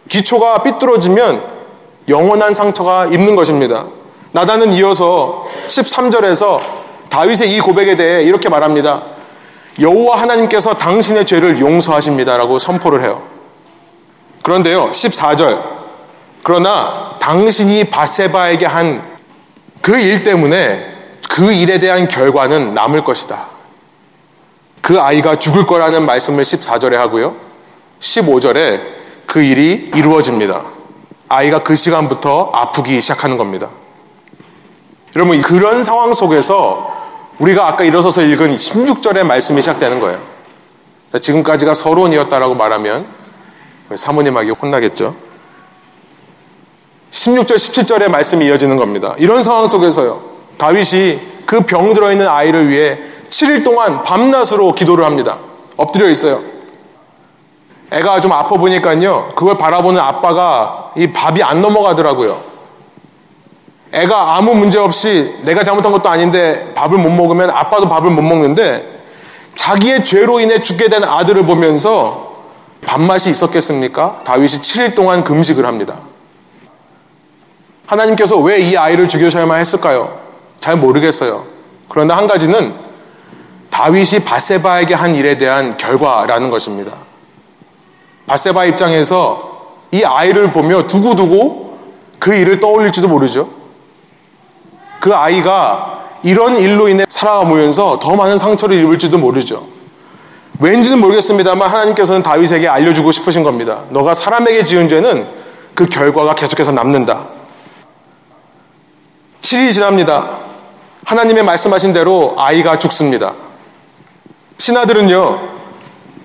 기초가 삐뚤어지면 영원한 상처가 입는 것입니다. 나단은 이어서 13절에서 다윗의 이 고백에 대해 이렇게 말합니다. 여호와 하나님께서 당신의 죄를 용서하십니다라고 선포를 해요. 그런데요, 14절. 그러나 당신이 바세바에게 한 그 일 때문에 그 일에 대한 결과는 남을 것이다. 그 아이가 죽을 거라는 말씀을 14절에 하고요. 15절에 그 일이 이루어집니다. 아이가 그 시간부터 아프기 시작하는 겁니다. 여러분, 그런 상황 속에서 우리가 아까 일어서서 읽은 16절의 말씀이 시작되는 거예요. 지금까지가 서론이었다라고 말하면 사모님에게 혼나겠죠. 16절, 17절의 말씀이 이어지는 겁니다. 이런 상황 속에서요. 다윗이 그 병 들어있는 아이를 위해 7일 동안 밤낮으로 기도를 합니다. 엎드려 있어요. 애가 좀 아파 보니까요. 그걸 바라보는 아빠가 이 밥이 안 넘어가더라고요. 애가 아무 문제 없이 내가 잘못한 것도 아닌데 밥을 못 먹으면 아빠도 밥을 못 먹는데 자기의 죄로 인해 죽게 된 아들을 보면서 밥맛이 있었겠습니까? 다윗이 7일 동안 금식을 합니다. 하나님께서 왜 이 아이를 죽여셔야만 했을까요? 잘 모르겠어요. 그런데 한 가지는 다윗이 바세바에게 한 일에 대한 결과라는 것입니다. 바세바 입장에서 이 아이를 보며 두고두고 그 일을 떠올릴지도 모르죠. 그 아이가 이런 일로 인해 살아가면서 더 많은 상처를 입을지도 모르죠. 왠지는 모르겠습니다만 하나님께서는 다윗에게 알려주고 싶으신 겁니다. 너가 사람에게 지은 죄는 그 결과가 계속해서 남는다. 7일이 지납니다. 하나님의 말씀하신 대로 아이가 죽습니다. 신하들은요,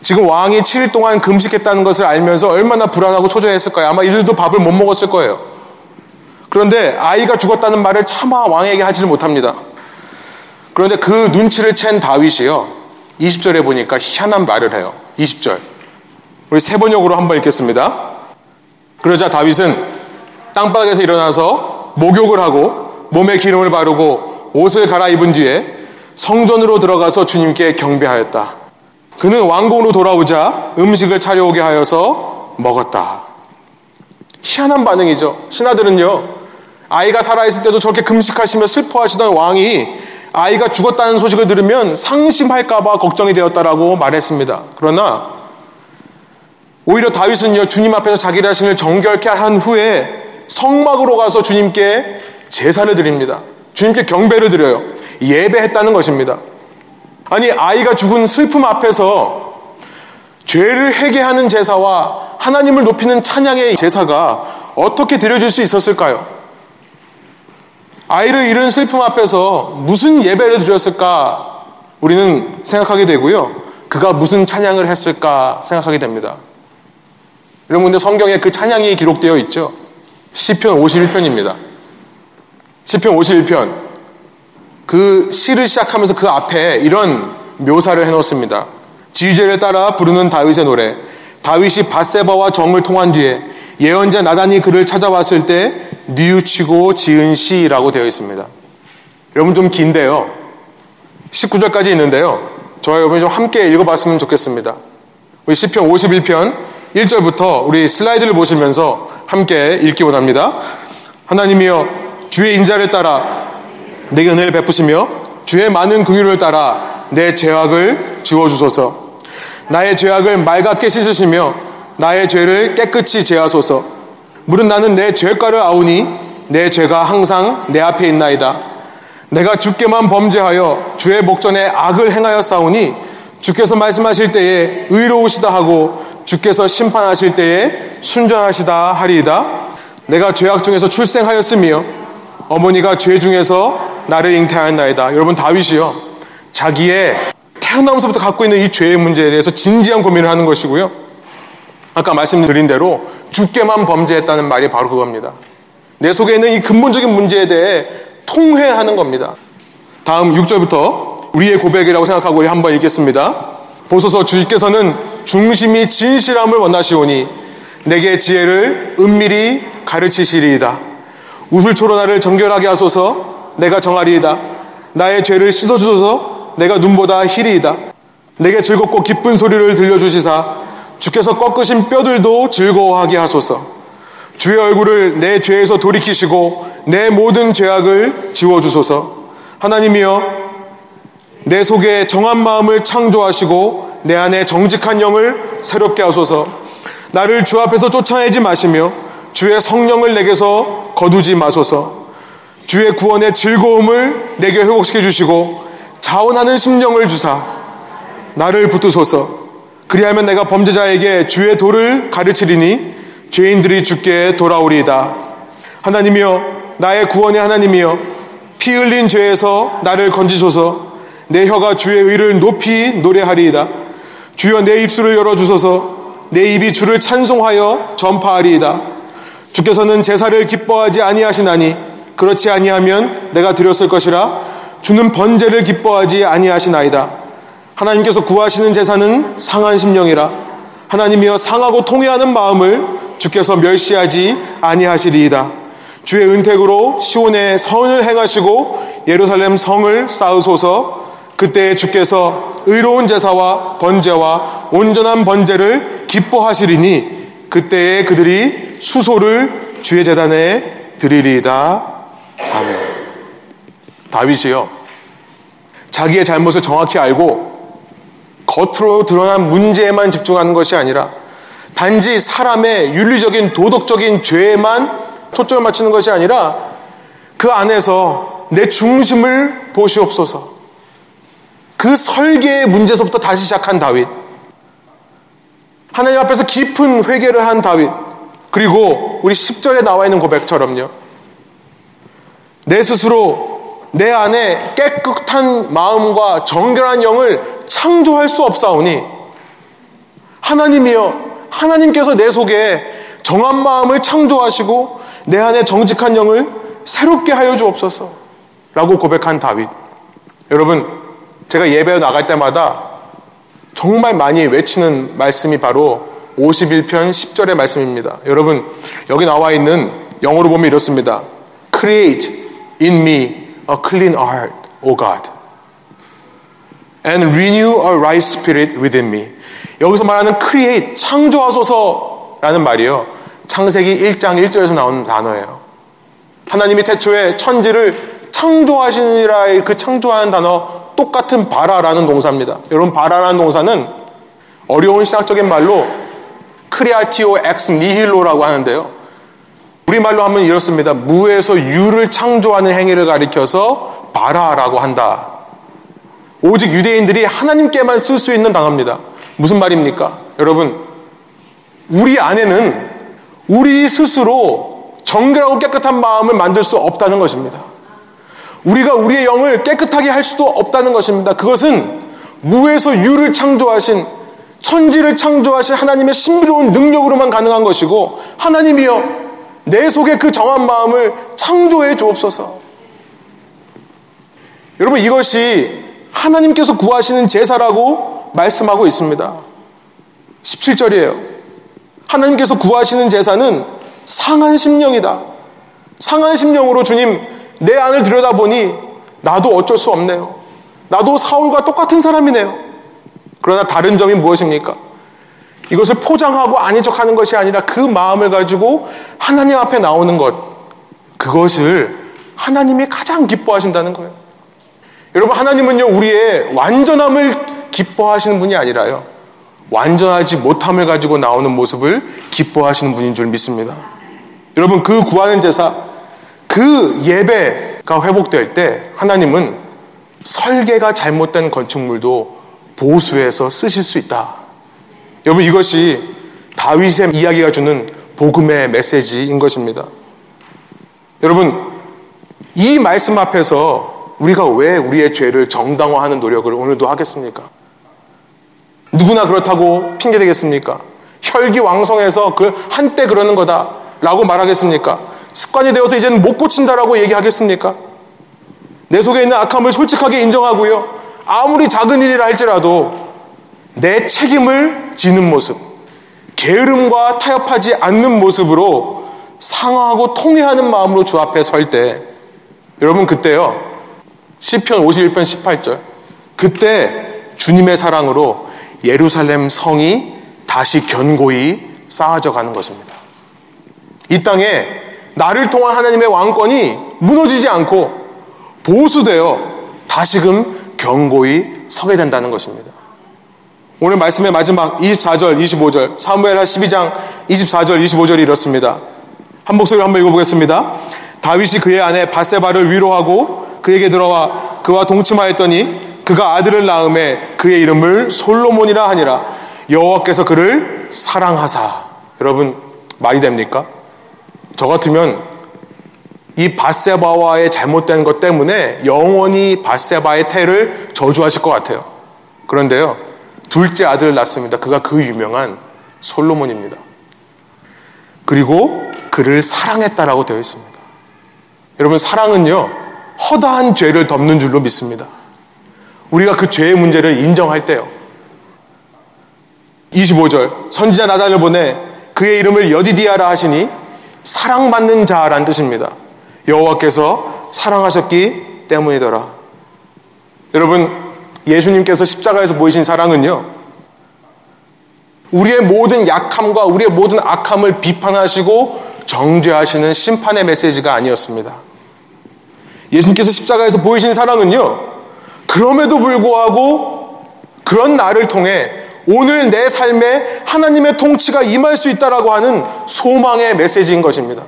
지금 왕이 7일 동안 금식했다는 것을 알면서 얼마나 불안하고 초조했을 까요? 아마 이들도 밥을 못 먹었을 거예요. 그런데 아이가 죽었다는 말을 차마 왕에게 하지를 못합니다. 그런데 그 눈치를 챈 다윗이요. 20절에 보니까 희한한 말을 해요. 20절. 우리 세 번역으로 한번 읽겠습니다. 그러자 다윗은 땅바닥에서 일어나서 목욕을 하고 몸에 기름을 바르고 옷을 갈아입은 뒤에 성전으로 들어가서 주님께 경배하였다. 그는 왕궁으로 돌아오자 음식을 차려오게 하여서 먹었다. 희한한 반응이죠. 신하들은요, 아이가 살아있을 때도 저렇게 금식하시며 슬퍼하시던 왕이 아이가 죽었다는 소식을 들으면 상심할까봐 걱정이 되었다라고 말했습니다. 그러나 오히려 다윗은요, 주님 앞에서 자기 자신을 정결케 한 후에 성막으로 가서 주님께 제사를 드립니다. 주님께 경배를 드려요. 예배했다는 것입니다. 아니, 아이가 죽은 슬픔 앞에서 죄를 회개하는 제사와 하나님을 높이는 찬양의 제사가 어떻게 드려질 수 있었을까요? 아이를 잃은 슬픔 앞에서 무슨 예배를 드렸을까 우리는 생각하게 되고요. 그가 무슨 찬양을 했을까 생각하게 됩니다. 여러분, 근데 성경에 그 찬양이 기록되어 있죠. 시편 51편입니다. 시편 51편. 그 시를 시작하면서 그 앞에 이런 묘사를 해놓습니다. 지휘제를 따라 부르는 다윗의 노래. 다윗이 바세바와 정을 통한 뒤에 예언자 나단이 그를 찾아왔을 때 뉘우치고 지은 시라고 되어 있습니다. 여러분 좀 긴데요. 19절까지 있는데요. 저와 여러분이 좀 함께 읽어봤으면 좋겠습니다. 우리 시편 51편 1절부터 우리 슬라이드를 보시면서 함께 읽기 원합니다. 하나님이여 주의 인자를 따라 내게 은혜를 베푸시며 주의 많은 긍휼을 따라 내 죄악을 지워 주소서. 나의 죄악을 맑게 씻으시며 나의 죄를 깨끗이 제하소서. 물은 나는 내 죄가를 아우니 내 죄가 항상 내 앞에 있나이다. 내가 주께만 범죄하여 주의 목전에 악을 행하여 싸우니 주께서 말씀하실 때에 의로우시다 하고 주께서 심판하실 때에 순전하시다 하리이다. 내가 죄악 중에서 출생하였으며 어머니가 죄 중에서 나를 잉태하였나이다. 여러분 다윗이요. 자기의 태어나면서부터 갖고 있는 이 죄의 문제에 대해서 진지한 고민을 하는 것이고요. 아까 말씀드린 대로 주께만 범죄했다는 말이 바로 그겁니다. 내 속에 있는 이 근본적인 문제에 대해 통회하는 겁니다. 다음 6절부터 우리의 고백이라고 생각하고 우리 한번 읽겠습니다. 보소서 주께서는 중심이 진실함을 원하시오니 내게 지혜를 은밀히 가르치시리이다. 우슬초로 나를 정결하게 하소서 내가 정하리이다. 나의 죄를 씻어주소서 내가 눈보다 희리이다. 내게 즐겁고 기쁜 소리를 들려주시사 주께서 꺾으신 뼈들도 즐거워하게 하소서. 주의 얼굴을 내 죄에서 돌이키시고 내 모든 죄악을 지워주소서. 하나님이여 내 속에 정한 마음을 창조하시고 내 안에 정직한 영을 새롭게 하소서. 나를 주 앞에서 쫓아내지 마시며 주의 성령을 내게서 거두지 마소서. 주의 구원의 즐거움을 내게 회복시켜 주시고 자원하는 심령을 주사 나를 붙드소서. 그리하면 내가 범죄자에게 주의 도를 가르치리니 죄인들이 주께 돌아오리이다. 하나님이여 나의 구원의 하나님이여 피 흘린 죄에서 나를 건지소서. 내 혀가 주의 의를 높이 노래하리이다. 주여 내 입술을 열어 주소서. 내 입이 주를 찬송하여 전파하리이다 주께서는 제사를 기뻐하지 아니하시나니 그렇지 아니하면 내가 드렸을 것이라 주는 번제를 기뻐하지 아니하시나이다. 하나님께서 구하시는 제사는 상한 심령이라 하나님이여 상하고 통회하는 마음을 주께서 멸시하지 아니하시리이다. 주의 은택으로 시온의 선을 행하시고 예루살렘 성을 쌓으소서 그때 주께서 의로운 제사와 번제와 온전한 번제를 기뻐하시리니 그때에 그들이 수소를 주의 재단에 드리리이다. 아멘. 다윗이요. 자기의 잘못을 정확히 알고 겉으로 드러난 문제에만 집중하는 것이 아니라 단지 사람의 윤리적인 도덕적인 죄에만 초점을 맞추는 것이 아니라 그 안에서 내 중심을 보시옵소서. 그 설계의 문제서부터 다시 시작한 다윗. 하나님 앞에서 깊은 회개를 한 다윗. 그리고 우리 10절에 나와 있는 고백처럼요. 내 스스로 내 안에 깨끗한 마음과 정결한 영을 창조할 수 없사오니 하나님이여 하나님께서 내 속에 정한 마음을 창조하시고 내 안에 정직한 영을 새롭게 하여 주옵소서 라고 고백한 다윗 여러분, 제가 예배 나갈 때마다 정말 많이 외치는 말씀이 바로 51편 10절의 말씀입니다. 여러분, 여기 나와 있는 영어로 보면 이렇습니다. Create in me a clean heart, O God. And renew a right spirit within me. 여기서 말하는 create, 창조하소서라는 말이요. 창세기 1장 1절에서 나오는 단어예요. 하나님이 태초에 천지를 창조하시니라의 그 창조하는 단어 똑같은 바라라는 동사입니다. 여러분 바라라는 동사는 어려운 신학적인 말로 creatio ex nihilo라고 하는데요. 우리말로 하면 이렇습니다. 무에서 유를 창조하는 행위를 가리켜서 바라라고 한다. 오직 유대인들이 하나님께만 쓸 수 있는 단어입니다. 무슨 말입니까? 여러분, 우리 안에는 우리 스스로 정결하고 깨끗한 마음을 만들 수 없다는 것입니다. 우리가 우리의 영을 깨끗하게 할 수도 없다는 것입니다. 그것은 무에서 유를 창조하신 천지를 창조하신 하나님의 신비로운 능력으로만 가능한 것이고 하나님이여 내 속에 그 정한 마음을 창조해 주옵소서. 여러분 이것이 하나님께서 구하시는 제사라고 말씀하고 있습니다. 17절이에요. 하나님께서 구하시는 제사는 상한 심령이다. 상한 심령으로 주님 내 안을 들여다보니 나도 어쩔 수 없네요. 나도 사울과 똑같은 사람이네요. 그러나 다른 점이 무엇입니까? 이것을 포장하고 아닌 척 하는 것이 아니라 그 마음을 가지고 하나님 앞에 나오는 것. 그것을 하나님이 가장 기뻐하신다는 거예요. 여러분, 하나님은요, 우리의 완전함을 기뻐하시는 분이 아니라요, 완전하지 못함을 가지고 나오는 모습을 기뻐하시는 분인 줄 믿습니다. 여러분, 그 구하는 제사, 그 예배가 회복될 때 하나님은 설계가 잘못된 건축물도 보수해서 쓰실 수 있다. 여러분, 이것이 다윗의 이야기가 주는 복음의 메시지인 것입니다. 여러분, 이 말씀 앞에서 우리가 왜 우리의 죄를 정당화하는 노력을 오늘도 하겠습니까? 누구나 그렇다고 핑계 대겠습니까? 혈기왕성해서 그 한때 그러는 거다라고 말하겠습니까? 습관이 되어서 이제는 못 고친다라고 얘기하겠습니까? 내 속에 있는 악함을 솔직하게 인정하고요. 아무리 작은 일이라 할지라도 내 책임을 지는 모습, 게으름과 타협하지 않는 모습으로 상하고 통회하는 마음으로 주 앞에 설 때, 여러분 그때요, 시편 51편 18절. 그때 주님의 사랑으로 예루살렘 성이 다시 견고히 쌓아져 가는 것입니다. 이 땅에 나를 통한 하나님의 왕권이 무너지지 않고 보수되어 다시금 견고히 서게 된다는 것입니다. 오늘 말씀의 마지막 24절, 25절, 사무엘하 12장 24절, 25절이 이렇습니다. 한 목소리로 한번 읽어보겠습니다. 다윗이 그의 아내 바세바를 위로하고 그에게 들어와 그와 동침하였더니 그가 아들을 낳음에 그의 이름을 솔로몬이라 하니라 여호와께서 그를 사랑하사 여러분 말이 됩니까? 저 같으면 이 바세바와의 잘못된 것 때문에 영원히 바세바의 태를 저주하실 것 같아요. 그런데요, 둘째 아들을 낳습니다. 그가 그 유명한 솔로몬입니다. 그리고 그를 사랑했다라고 되어 있습니다. 여러분, 사랑은요, 허다한 죄를 덮는 줄로 믿습니다. 우리가 그 죄의 문제를 인정할 때요. 25절 선지자 나단을 보내 그의 이름을 여디디아라 하시니 사랑받는 자란 뜻입니다. 여호와께서 사랑하셨기 때문이더라. 여러분 예수님께서 십자가에서 보이신 사랑은요. 우리의 모든 약함과 우리의 모든 악함을 비판하시고 정죄하시는 심판의 메시지가 아니었습니다. 예수님께서 십자가에서 보이신 사랑은요, 그럼에도 불구하고 그런 나를 통해 오늘 내 삶에 하나님의 통치가 임할 수 있다라고 하는 소망의 메시지인 것입니다.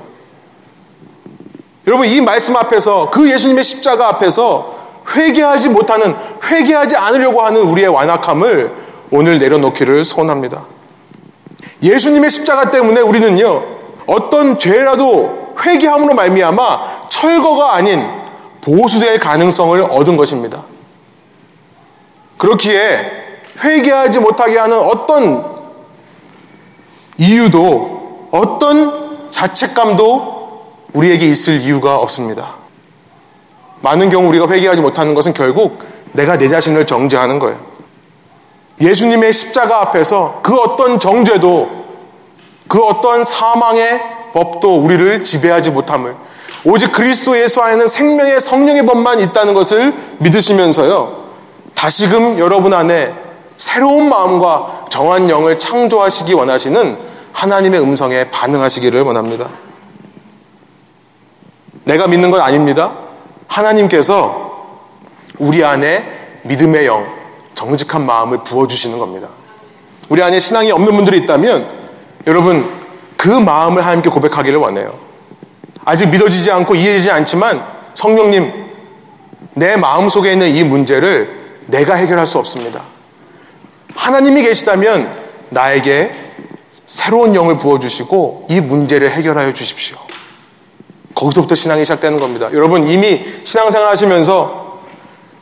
여러분, 이 말씀 앞에서 그 예수님의 십자가 앞에서 회개하지 못하는, 회개하지 않으려고 하는 우리의 완악함을 오늘 내려놓기를 소원합니다. 예수님의 십자가 때문에 우리는요, 어떤 죄라도 회개함으로 말미암아 철거가 아닌 보수될 가능성을 얻은 것입니다. 그렇기에 회개하지 못하게 하는 어떤 이유도 어떤 자책감도 우리에게 있을 이유가 없습니다. 많은 경우 우리가 회개하지 못하는 것은 결국 내가 내 자신을 정죄하는 거예요. 예수님의 십자가 앞에서 그 어떤 정죄도 그 어떤 사망의 법도 우리를 지배하지 못함을 오직 그리스도 예수 안에는 생명의 성령의 법만 있다는 것을 믿으시면서요. 다시금 여러분 안에 새로운 마음과 정한 영을 창조하시기 원하시는 하나님의 음성에 반응하시기를 원합니다. 내가 믿는 건 아닙니다. 하나님께서 우리 안에 믿음의 영, 정직한 마음을 부어주시는 겁니다. 우리 안에 신앙이 없는 분들이 있다면 여러분 그 마음을 하나님께 고백하기를 원해요. 아직 믿어지지 않고 이해되지 않지만 성령님 내 마음 속에 있는 이 문제를 내가 해결할 수 없습니다. 하나님이 계시다면 나에게 새로운 영을 부어주시고 이 문제를 해결하여 주십시오. 거기서부터 신앙이 시작되는 겁니다. 여러분 이미 신앙생활 하시면서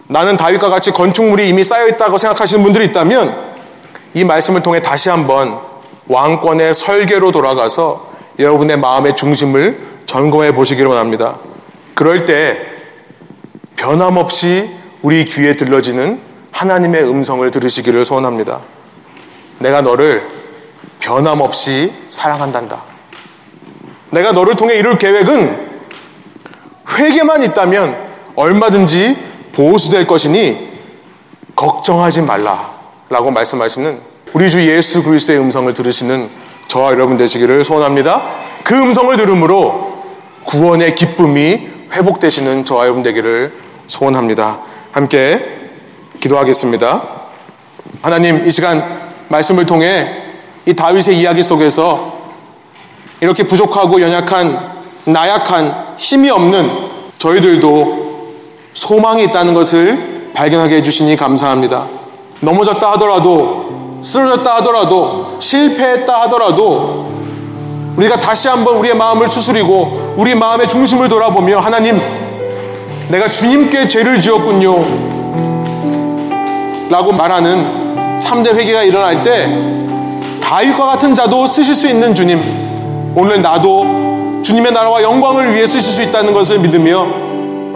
나는 다윗과 같이 건축물이 이미 쌓여 있다고 생각하시는 분들이 있다면 이 말씀을 통해 다시 한번 왕권의 설계로 돌아가서 여러분의 마음의 중심을 점검해 보시기를 원합니다. 그럴 때 변함없이 우리 귀에 들려지는 하나님의 음성을 들으시기를 소원합니다. 내가 너를 변함없이 사랑한단다. 내가 너를 통해 이룰 계획은 회개만 있다면 얼마든지 보수될 것이니 걱정하지 말라. 라고 말씀하시는 우리 주 예수 그리스도의 음성을 들으시는 저와 여러분 되시기를 소원합니다. 그 음성을 들음으로 구원의 기쁨이 회복되시는 저와 여러분 되기를 소원합니다. 함께 기도하겠습니다. 하나님, 이 시간 말씀을 통해 이 다윗의 이야기 속에서 이렇게 부족하고 연약한, 나약한, 힘이 없는 저희들도 소망이 있다는 것을 발견하게 해주시니 감사합니다. 넘어졌다 하더라도, 쓰러졌다 하더라도, 실패했다 하더라도, 우리가 다시 한번 우리의 마음을 추스리고, 우리 마음의 중심을 돌아보며, 하나님, 내가 주님께 죄를 지었군요. 라고 말하는 참된 회개가 일어날 때 다윗과 같은 자도 쓰실 수 있는 주님 오늘 나도 주님의 나라와 영광을 위해 쓰실 수 있다는 것을 믿으며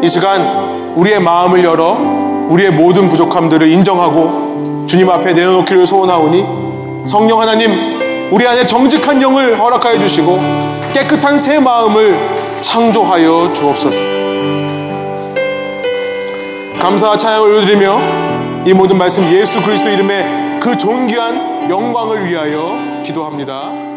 이 시간 우리의 마음을 열어 우리의 모든 부족함들을 인정하고 주님 앞에 내어놓기를 소원하오니 성령 하나님 우리 안에 정직한 영을 허락하여 주시고 깨끗한 새 마음을 창조하여 주옵소서 감사와 찬양을 올려드리며 이 모든 말씀 예수 그리스도 이름의 그 존귀한 영광을 위하여 기도합니다.